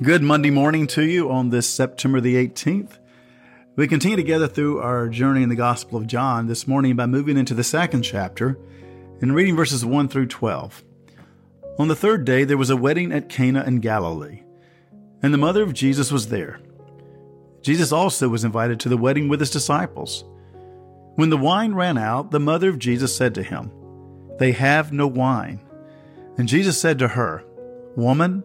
Good Monday morning to you on this September the 18th. We continue together through our journey in the Gospel of John this morning by moving into the second chapter and reading verses 1 through 12. On the third day, there was a wedding at Cana in Galilee, and the mother of Jesus was there. Jesus also was invited to the wedding with his disciples. When the wine ran out, the mother of Jesus said to him, They have no wine. And Jesus said to her, Woman,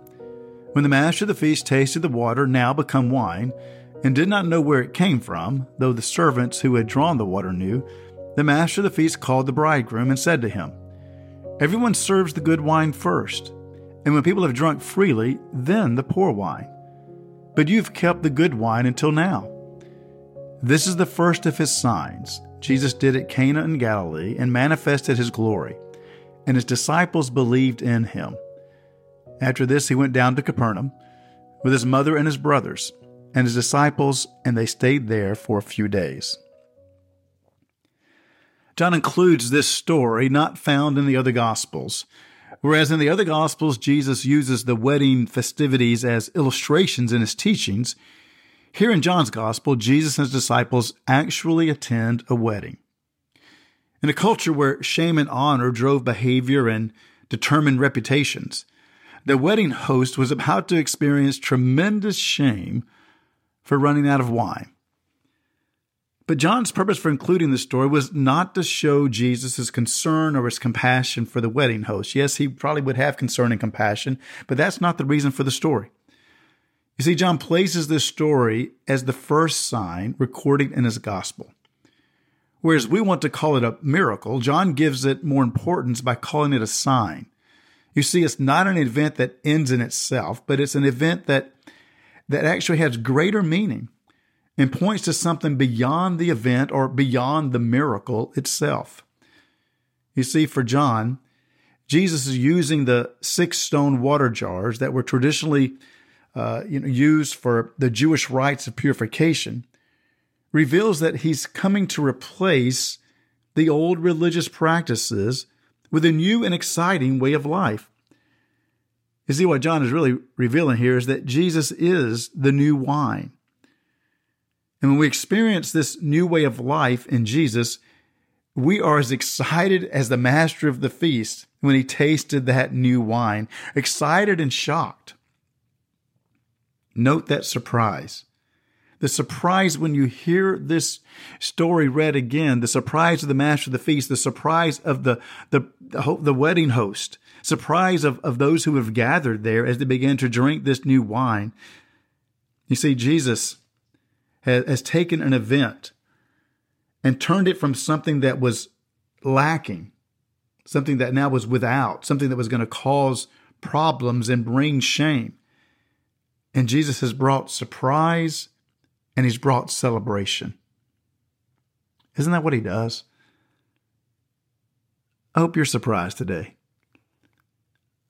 When the master of the feast tasted the water now become wine, and did not know where it came from, though the servants who had drawn the water knew, the master of the feast called the bridegroom and said to him, Everyone serves the good wine first, and when people have drunk freely, then the poor wine. But you've kept the good wine until now. This is the first of his signs. Jesus did at Cana in Galilee and manifested his glory, and his disciples believed in him. After this, he went down to Capernaum with his mother and his brothers and his disciples, and they stayed there for a few days. John includes this story not found in the other Gospels. Whereas in the other Gospels, Jesus uses the wedding festivities as illustrations in his teachings, here in John's Gospel, Jesus and his disciples actually attend a wedding. In a culture where shame and honor drove behavior and determined reputations, the wedding host was about to experience tremendous shame for running out of wine. But John's purpose for including the story was not to show Jesus' concern or his compassion for the wedding host. Yes, he probably would have concern and compassion, but that's not the reason for the story. You see, John places this story as the first sign recorded in his gospel. Whereas we want to call it a miracle, John gives it more importance by calling it a sign. You see, it's not an event that ends in itself, but it's an event that, that actually has greater meaning and points to something beyond the event or beyond the miracle itself. You see, for John, Jesus is using the six stone water jars that were traditionally uh, you know, used for the Jewish rites of purification, reveals that he's coming to replace the old religious practices with a new and exciting way of life. You see, what John is really revealing here is that Jesus is the new wine. And when we experience this new way of life in Jesus, we are as excited as the master of the feast when he tasted that new wine, excited and shocked. Note that surprise the surprise when you hear this story read again, the surprise of the master of the feast, the surprise of the, the, the wedding host, surprise of, of those who have gathered there as they begin to drink this new wine. You see, Jesus has, has taken an event and turned it from something that was lacking, something that now was without, something that was going to cause problems and bring shame. And Jesus has brought surprise and he's brought celebration. Isn't that what he does? I hope you're surprised today.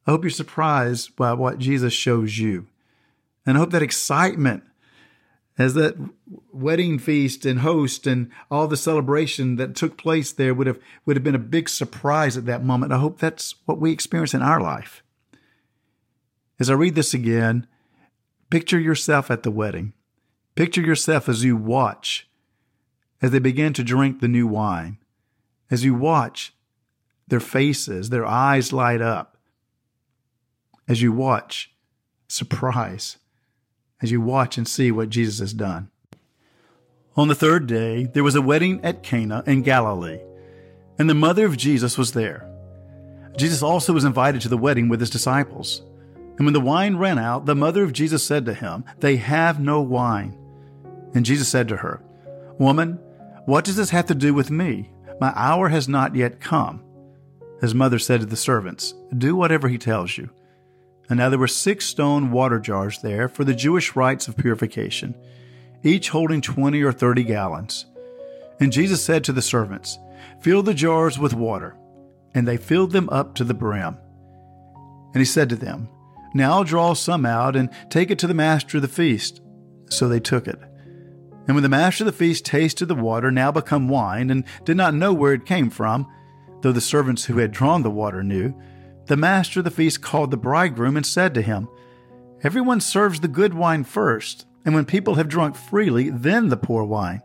I hope you're surprised by what Jesus shows you. And I hope that excitement as that wedding feast and host and all the celebration that took place there would have would have been a big surprise at that moment. I hope that's what we experience in our life. As I read this again, picture yourself at the wedding. Picture yourself as you watch, as they begin to drink the new wine, as you watch their faces, their eyes light up, as you watch, surprise, as you watch and see what Jesus has done. On the third day, there was a wedding at Cana in Galilee, and the mother of Jesus was there. Jesus also was invited to the wedding with his disciples. And when the wine ran out, the mother of Jesus said to him, They have no wine. And Jesus said to her, Woman, what does this have to do with me? My hour has not yet come. His mother said to the servants, Do whatever he tells you. And now there were six stone water jars there for the Jewish rites of purification, each holding twenty or thirty gallons. And Jesus said to the servants, Fill the jars with water. And they filled them up to the brim. And he said to them, Now draw some out and take it to the master of the feast. So they took it. And when the master of the feast tasted the water, now become wine, and did not know where it came from, though the servants who had drawn the water knew, the master of the feast called the bridegroom and said to him, Everyone serves the good wine first, and when people have drunk freely, then the poor wine.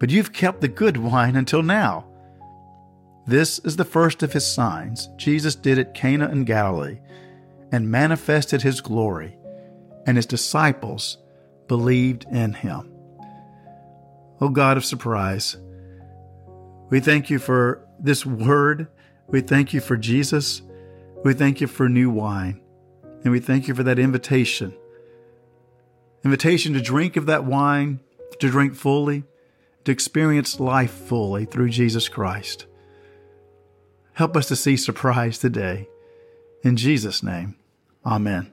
But you've kept the good wine until now. This is the first of his signs Jesus did at Cana in Galilee, and manifested his glory, and his disciples believed in him. O God of surprise, we thank you for this word. We thank you for Jesus. We thank you for new wine. And we thank you for that invitation. Invitation to drink of that wine, to drink fully, to experience life fully through Jesus Christ. Help us to see surprise today. In Jesus' name, amen.